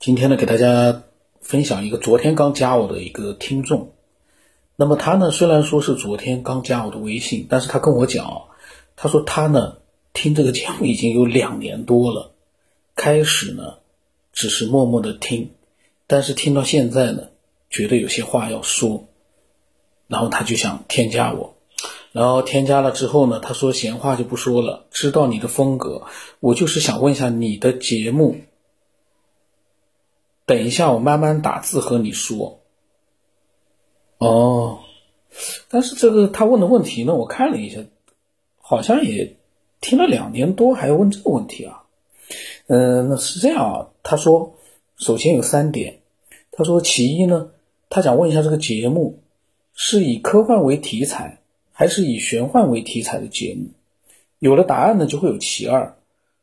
今天呢，给大家分享一个昨天刚加我的一个听众。那么他呢，虽然说是昨天刚加我的微信，但是他跟我讲，他说他呢听这个节目已经有两年多了，开始呢只是默默的听，但是听到现在呢，觉得有些话要说，然后他就想添加我，然后添加了之后呢，他说闲话就不说了，知道你的风格，我就是想问一下你的节目。等一下，我慢慢打字和你说。哦，但是这个他问的问题呢，我看了一下，好像也听了两年多，还要问这个问题啊。嗯，那是这样啊。他说，首先有三点。他说，其一呢，他想问一下这个节目是以科幻为题材，还是以玄幻为题材的节目？有了答案呢，就会有其二。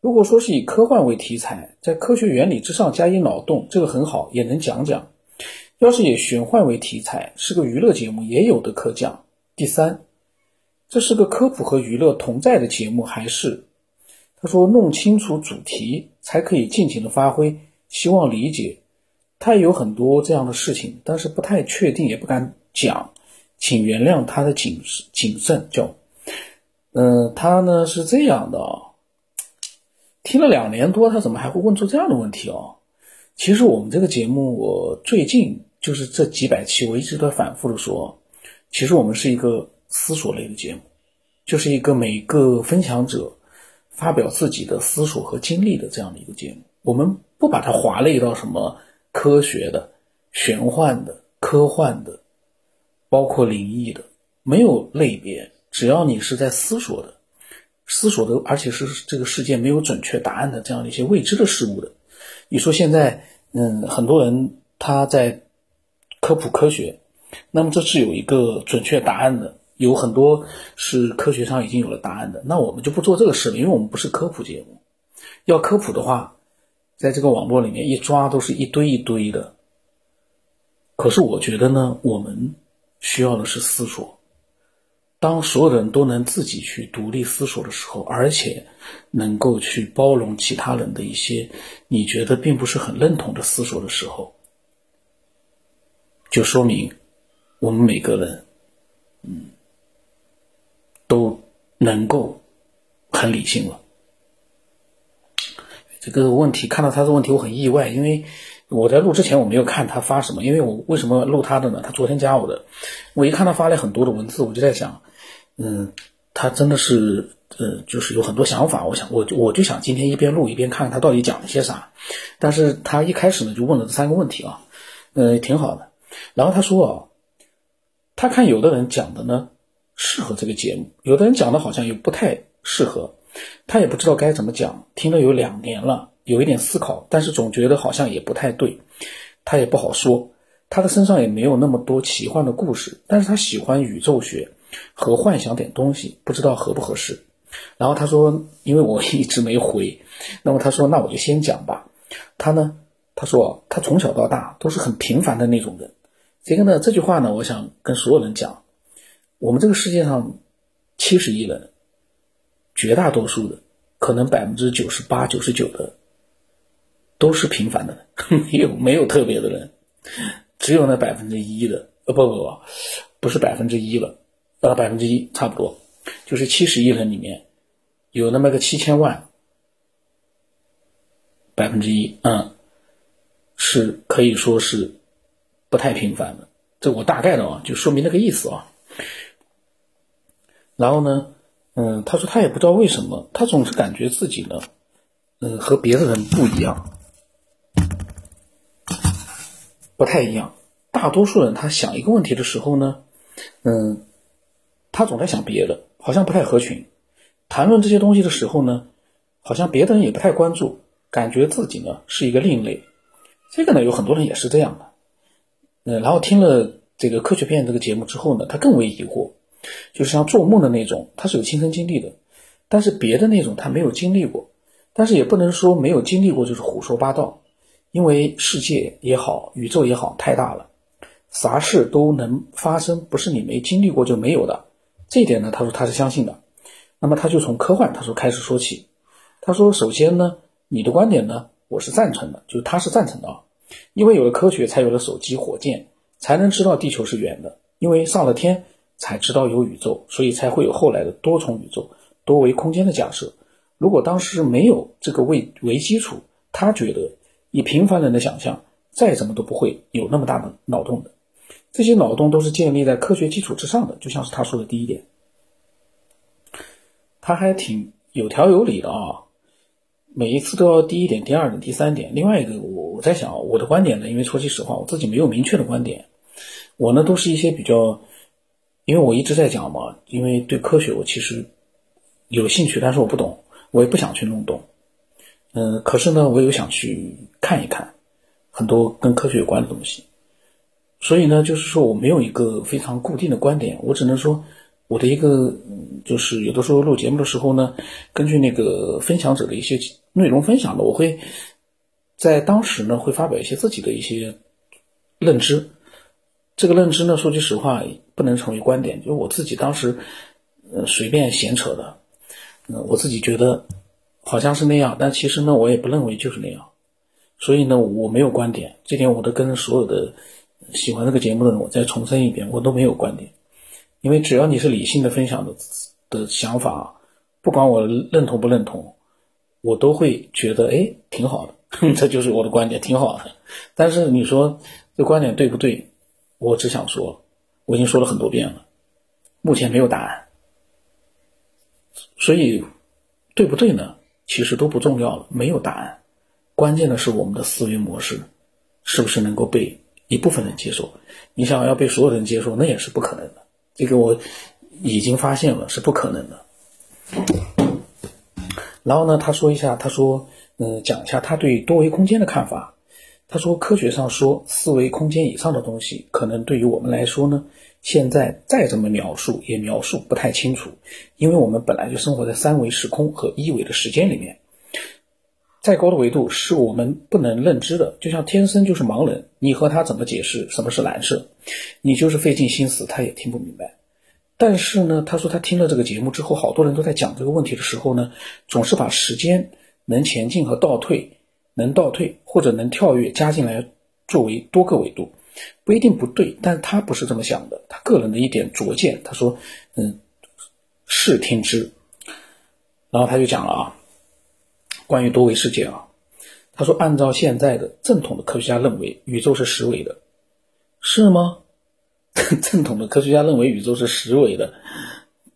如果说是以科幻为题材，在科学原理之上加以脑洞，这个很好，也能讲讲。要是以玄幻为题材，是个娱乐节目，也有的可讲。第三，这是个科普和娱乐同在的节目，还是？他说弄清楚主题才可以尽情的发挥，希望理解。他也有很多这样的事情，但是不太确定，也不敢讲，请原谅他的谨谨慎。叫，嗯，他呢是这样的啊。听了两年多，他怎么还会问出这样的问题哦？其实我们这个节目，我最近就是这几百期，我一直在反复的说，其实我们是一个思索类的节目，就是一个每个分享者发表自己的思索和经历的这样的一个节目。我们不把它划类到什么科学的、玄幻的、科幻的，包括灵异的，没有类别，只要你是在思索的。思索的，而且是这个世界没有准确答案的这样的一些未知的事物的。你说现在，嗯，很多人他在科普科学，那么这是有一个准确答案的，有很多是科学上已经有了答案的。那我们就不做这个事了，因为我们不是科普节目。要科普的话，在这个网络里面一抓都是一堆一堆的。可是我觉得呢，我们需要的是思索。当所有人都能自己去独立思索的时候，而且能够去包容其他人的一些你觉得并不是很认同的思索的时候，就说明我们每个人，嗯，都能够很理性了。这个问题看到他的问题，我很意外，因为。我在录之前我没有看他发什么，因为我为什么录他的呢？他昨天加我的，我一看他发了很多的文字，我就在想，嗯，他真的是，呃，就是有很多想法。我想，我我就想今天一边录一边看看他到底讲了些啥。但是他一开始呢就问了这三个问题啊，嗯，挺好的。然后他说啊，他看有的人讲的呢适合这个节目，有的人讲的好像又不太适合，他也不知道该怎么讲。听了有两年了。有一点思考，但是总觉得好像也不太对，他也不好说。他的身上也没有那么多奇幻的故事，但是他喜欢宇宙学和幻想点东西，不知道合不合适。然后他说，因为我一直没回，那么他说，那我就先讲吧。他呢，他说他从小到大都是很平凡的那种人。这个呢，这句话呢，我想跟所有人讲，我们这个世界上七十亿人，绝大多数的，可能百分之九十八、九十九的。都是平凡的人，没有没有特别的人，只有那百分之一的，呃不不不，不是百分之一了，呃百分之一差不多，就是七十亿人里面，有那么个七千万，百分之一，嗯，是可以说是不太平凡的，这我大概的啊，就说明那个意思啊。然后呢，嗯，他说他也不知道为什么，他总是感觉自己呢，嗯，和别的人不一样。不太一样，大多数人他想一个问题的时候呢，嗯，他总在想别的，好像不太合群。谈论这些东西的时候呢，好像别的人也不太关注，感觉自己呢是一个另类。这个呢，有很多人也是这样的。嗯，然后听了这个科学片这个节目之后呢，他更为疑惑，就是像做梦的那种，他是有亲身经历的，但是别的那种他没有经历过，但是也不能说没有经历过就是胡说八道。因为世界也好，宇宙也好，太大了，啥事都能发生，不是你没经历过就没有的。这一点呢，他说他是相信的。那么他就从科幻他说开始说起。他说，首先呢，你的观点呢，我是赞成的，就是他是赞成的啊，因为有了科学，才有了手机、火箭，才能知道地球是圆的。因为上了天，才知道有宇宙，所以才会有后来的多重宇宙、多维空间的假设。如果当时没有这个为为基础，他觉得以平凡人的想象，再怎么都不会有那么大的脑洞的。这些脑洞都是建立在科学基础之上的，就像是他说的第一点，他还挺有条有理的啊。每一次都要第一点、第二点、第三点。另外一个，我我在想我的观点呢，因为说句实话，我自己没有明确的观点，我呢都是一些比较，因为我一直在讲嘛，因为对科学我其实有兴趣，但是我不懂。我也不想去弄懂，嗯，可是呢，我又想去看一看很多跟科学有关的东西，所以呢，就是说我没有一个非常固定的观点，我只能说我的一个，就是有的时候录节目的时候呢，根据那个分享者的一些内容分享的，我会在当时呢会发表一些自己的一些认知，这个认知呢，说句实话不能成为观点，就是我自己当时呃随便闲扯的。嗯，我自己觉得好像是那样，但其实呢，我也不认为就是那样。所以呢，我没有观点，这点我都跟所有的喜欢这个节目的人，我再重申一遍，我都没有观点。因为只要你是理性的分享的的想法，不管我认同不认同，我都会觉得哎挺好的，这就是我的观点，挺好的。但是你说这观点对不对？我只想说，我已经说了很多遍了，目前没有答案。所以，对不对呢？其实都不重要了，没有答案。关键的是我们的思维模式，是不是能够被一部分人接受？你想要被所有人接受，那也是不可能的。这个我已经发现了，是不可能的。然后呢，他说一下，他说，嗯，讲一下他对多维空间的看法。他说，科学上说，四维空间以上的东西，可能对于我们来说呢。现在再怎么描述也描述不太清楚，因为我们本来就生活在三维时空和一维的时间里面，再高的维度是我们不能认知的。就像天生就是盲人，你和他怎么解释什么是蓝色，你就是费尽心思他也听不明白。但是呢，他说他听了这个节目之后，好多人都在讲这个问题的时候呢，总是把时间能前进和倒退，能倒退或者能跳跃加进来作为多个维度。不一定不对，但是他不是这么想的。他个人的一点拙见，他说：“嗯，视听之。”然后他就讲了啊，关于多维世界啊，他说：“按照现在的正统的科学家认为，宇宙是十维的，是吗？” 正统的科学家认为宇宙是十维的。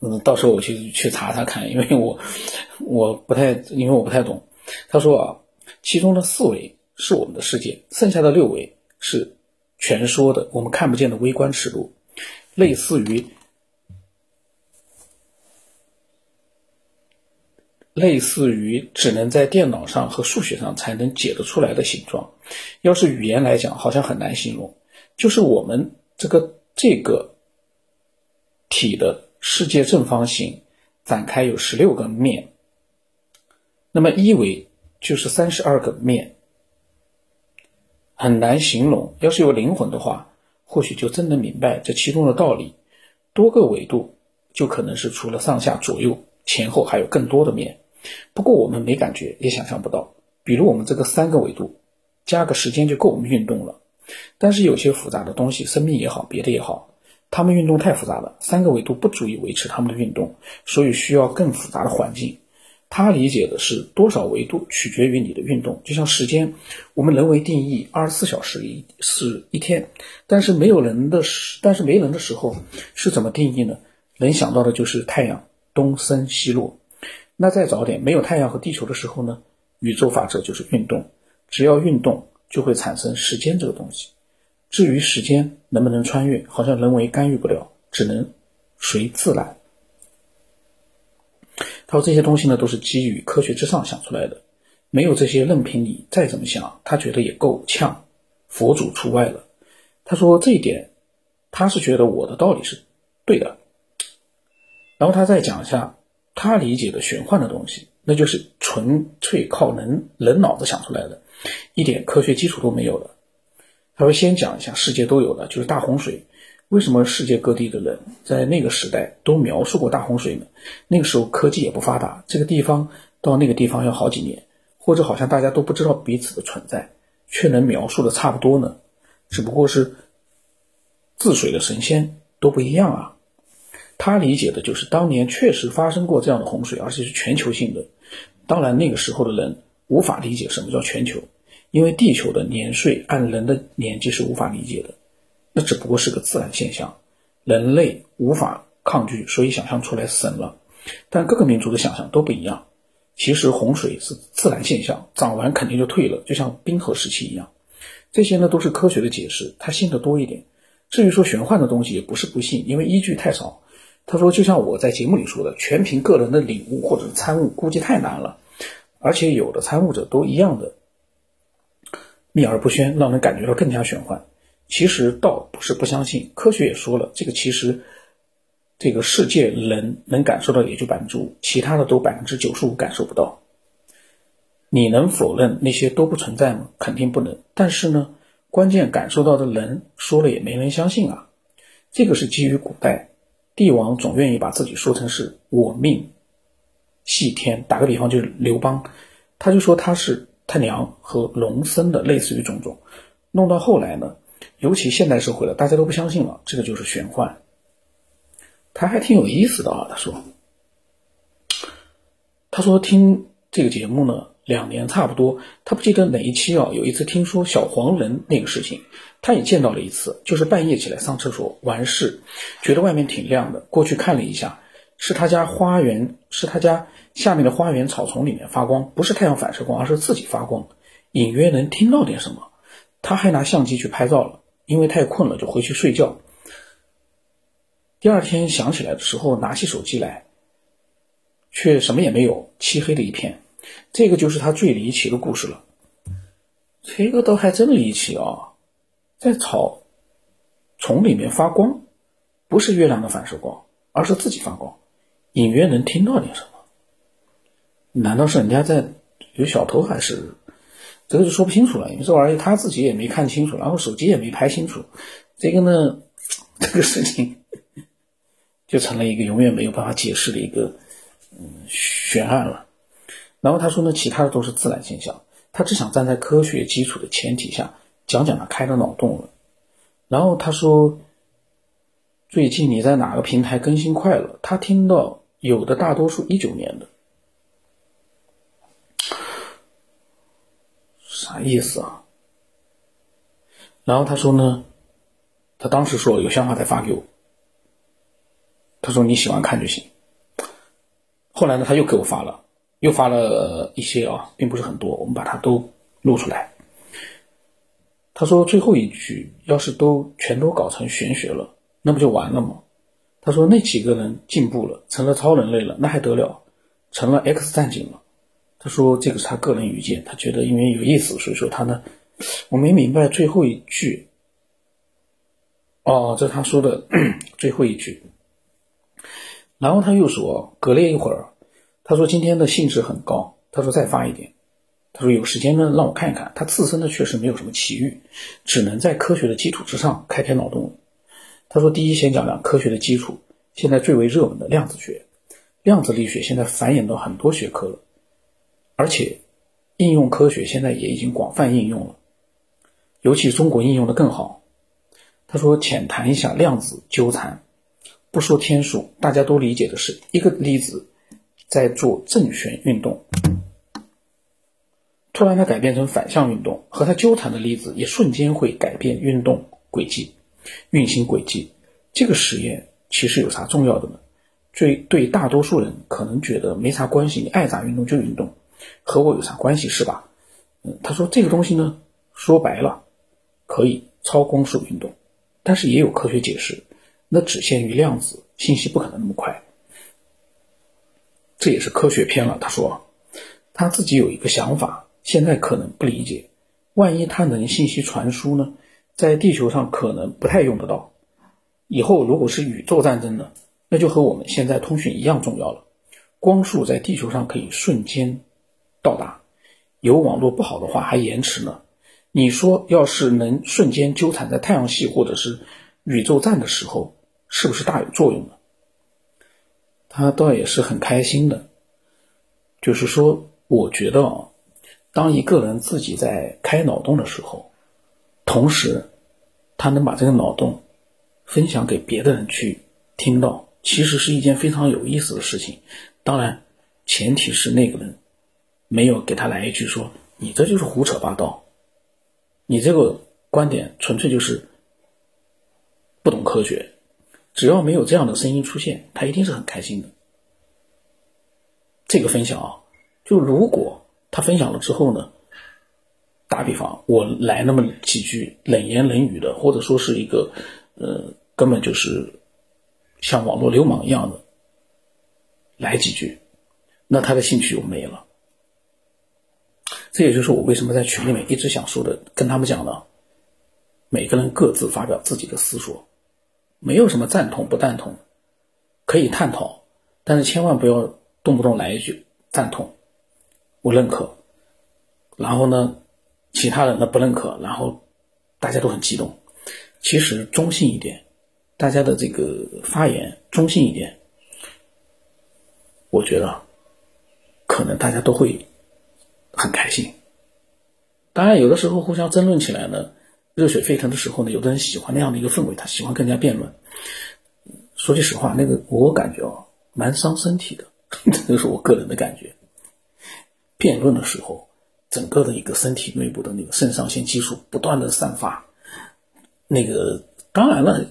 嗯，到时候我去去查查看，因为我我不太，因为我不太懂。他说啊，其中的四维是我们的世界，剩下的六维是。全说的，我们看不见的微观尺度，类似于类似于只能在电脑上和数学上才能解得出来的形状。要是语言来讲，好像很难形容。就是我们这个这个体的世界正方形展开有十六个面，那么一维就是三十二个面。很难形容。要是有灵魂的话，或许就真能明白这其中的道理。多个维度，就可能是除了上下左右前后，还有更多的面。不过我们没感觉，也想象不到。比如我们这个三个维度，加个时间就够我们运动了。但是有些复杂的东西，生命也好，别的也好，它们运动太复杂了，三个维度不足以维持它们的运动，所以需要更复杂的环境。他理解的是多少维度取决于你的运动，就像时间，我们人为定义二十四小时一是一天，但是没有人的时，但是没人的时候是怎么定义呢？能想到的就是太阳东升西落。那再早点，没有太阳和地球的时候呢？宇宙法则就是运动，只要运动就会产生时间这个东西。至于时间能不能穿越，好像人为干预不了，只能随自然。他说这些东西呢，都是基于科学之上想出来的，没有这些，任凭你再怎么想，他觉得也够呛。佛祖除外了。他说这一点，他是觉得我的道理是对的。然后他再讲一下他理解的玄幻的东西，那就是纯粹靠人人脑子想出来的，一点科学基础都没有的。他会先讲一下世界都有的，就是大洪水。为什么世界各地的人在那个时代都描述过大洪水呢？那个时候科技也不发达，这个地方到那个地方要好几年，或者好像大家都不知道彼此的存在，却能描述的差不多呢？只不过是治水的神仙都不一样啊。他理解的就是当年确实发生过这样的洪水，而且是全球性的。当然，那个时候的人无法理解什么叫全球，因为地球的年岁按人的年纪是无法理解的，那只不过是个自然现象，人类无法抗拒，所以想象出来神了。但各个民族的想象都不一样。其实洪水是自然现象，涨完肯定就退了，就像冰河时期一样。这些呢都是科学的解释，他信的多一点。至于说玄幻的东西，也不是不信，因为依据太少。他说，就像我在节目里说的，全凭个人的领悟或者参悟，估计太难了。而且有的参悟者都一样的秘而不宣，让人感觉到更加玄幻。其实倒不是不相信，科学也说了，这个其实。这个世界人能感受到也就百分之五，其他的都百分之九十五感受不到。你能否认那些都不存在吗？肯定不能。但是呢，关键感受到的人说了也没人相信啊。这个是基于古代帝王总愿意把自己说成是我命系天。打个比方，就是刘邦，他就说他是他娘和龙生的，类似于种种。弄到后来呢，尤其现代社会了，大家都不相信了，这个就是玄幻。他还挺有意思的啊，他说，他说听这个节目呢，两年差不多，他不记得哪一期啊，有一次听说小黄人那个事情，他也见到了一次，就是半夜起来上厕所完事，觉得外面挺亮的，过去看了一下，是他家花园，是他家下面的花园草丛里面发光，不是太阳反射光，而是自己发光，隐约能听到点什么，他还拿相机去拍照了，因为太困了就回去睡觉。第二天想起来的时候，拿起手机来，却什么也没有，漆黑的一片。这个就是他最离奇的故事了。这个倒还真离奇啊，在草丛里面发光，不是月亮的反射光，而是自己发光，隐约能听到点什么。难道是人家在有小偷，还是这个就说不清楚了？因为这玩意儿他自己也没看清楚，然后手机也没拍清楚。这个呢，这个事情。就成了一个永远没有办法解释的一个嗯悬案了。然后他说呢，其他的都是自然现象，他只想站在科学基础的前提下讲讲他开的脑洞了。然后他说，最近你在哪个平台更新快了？他听到有的大多数一九年的，啥意思啊？然后他说呢，他当时说有想法再发给我。他说你喜欢看就行。后来呢，他又给我发了，又发了一些啊，并不是很多，我们把它都录出来。他说最后一句要是都全都搞成玄学了，那不就完了吗？他说那几个人进步了，成了超人类了，那还得了？成了 X 战警了。他说这个是他个人愚见，他觉得因为有意思，所以说他呢，我没明白最后一句。哦，这他说的最后一句。然后他又说，隔了一会儿，他说今天的兴致很高，他说再发一点，他说有时间呢让我看一看。他自身呢确实没有什么奇遇，只能在科学的基础之上开开脑洞。他说第一先讲讲科学的基础，现在最为热门的量子学，量子力学现在繁衍到很多学科了，而且应用科学现在也已经广泛应用了，尤其中国应用的更好。他说浅谈一下量子纠缠。不说天数，大家都理解的是一个粒子在做正弦运动，突然它改变成反向运动，和它纠缠的粒子也瞬间会改变运动轨迹、运行轨迹。这个实验其实有啥重要的呢？最对大多数人可能觉得没啥关系，你爱咋运动就运动，和我有啥关系是吧？嗯，他说这个东西呢，说白了可以超光速运动，但是也有科学解释。那只限于量子信息，不可能那么快。这也是科学片了。他说，他自己有一个想法，现在可能不理解。万一他能信息传输呢？在地球上可能不太用得到。以后如果是宇宙战争呢？那就和我们现在通讯一样重要了。光速在地球上可以瞬间到达，有网络不好的话还延迟呢。你说，要是能瞬间纠缠在太阳系或者是？宇宙站的时候，是不是大有作用呢？他倒也是很开心的，就是说，我觉得啊，当一个人自己在开脑洞的时候，同时他能把这个脑洞分享给别的人去听到，其实是一件非常有意思的事情。当然，前提是那个人没有给他来一句说：“你这就是胡扯八道，你这个观点纯粹就是不懂科学。”只要没有这样的声音出现，他一定是很开心的。这个分享啊，就如果他分享了之后呢，打比方，我来那么几句冷言冷语的，或者说是一个呃，根本就是像网络流氓一样的来几句，那他的兴趣就没了。这也就是我为什么在群里面一直想说的，跟他们讲的，每个人各自发表自己的思索。没有什么赞同不赞同，可以探讨，但是千万不要动不动来一句赞同，我认可，然后呢，其他人呢不认可，然后大家都很激动。其实中性一点，大家的这个发言中性一点，我觉得可能大家都会很开心。当然，有的时候互相争论起来呢。热血沸腾的时候呢，有的人喜欢那样的一个氛围，他喜欢更加辩论。说句实话，那个我感觉啊，蛮伤身体的，这是我个人的感觉。辩论的时候，整个的一个身体内部的那个肾上腺激素不断的散发，那个当然了，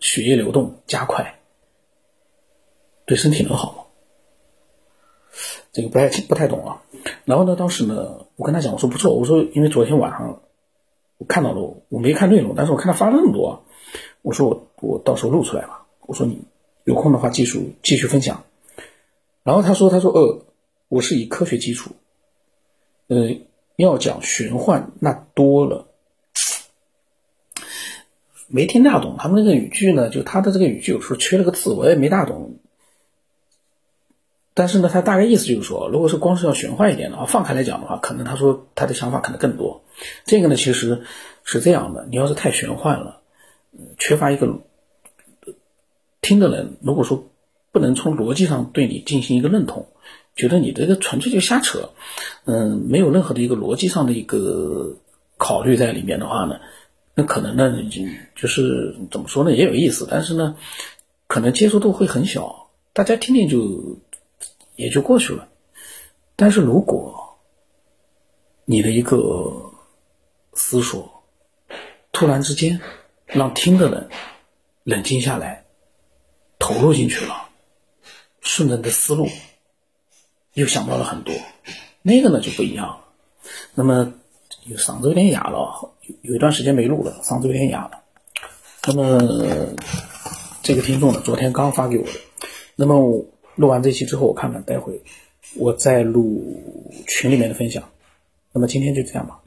血液流动加快，对身体能好吗？这个不太不太懂啊。然后呢，当时呢，我跟他讲，我说不错，我说因为昨天晚上。我看到了，我没看内容，但是我看他发了那么多，我说我我到时候录出来吧。我说你有空的话，继续继续分享。然后他说他说呃，我是以科学基础，呃，要讲玄幻那多了，没听大懂他们那个语句呢，就他的这个语句有时候缺了个字，我也没大懂。但是呢，他大概意思就是说，如果是光是要玄幻一点的话，放开来讲的话，可能他说他的想法可能更多。这个呢，其实是这样的，你要是太玄幻了，缺乏一个听的人，如果说不能从逻辑上对你进行一个认同，觉得你这个纯粹就瞎扯，嗯，没有任何的一个逻辑上的一个考虑在里面的话呢，那可能呢，就是怎么说呢，也有意思，但是呢，可能接受度会很小，大家听听就。也就过去了，但是如果你的一个思索突然之间让听的人冷静下来，投入进去了，顺着你的思路又想到了很多，那个呢就不一样了。那么嗓子有点哑了，有有一段时间没录了，嗓子有点哑了。那么这个听众呢，昨天刚发给我的，那么我。录完这期之后，我看看，待会我再录群里面的分享。那么今天就这样吧。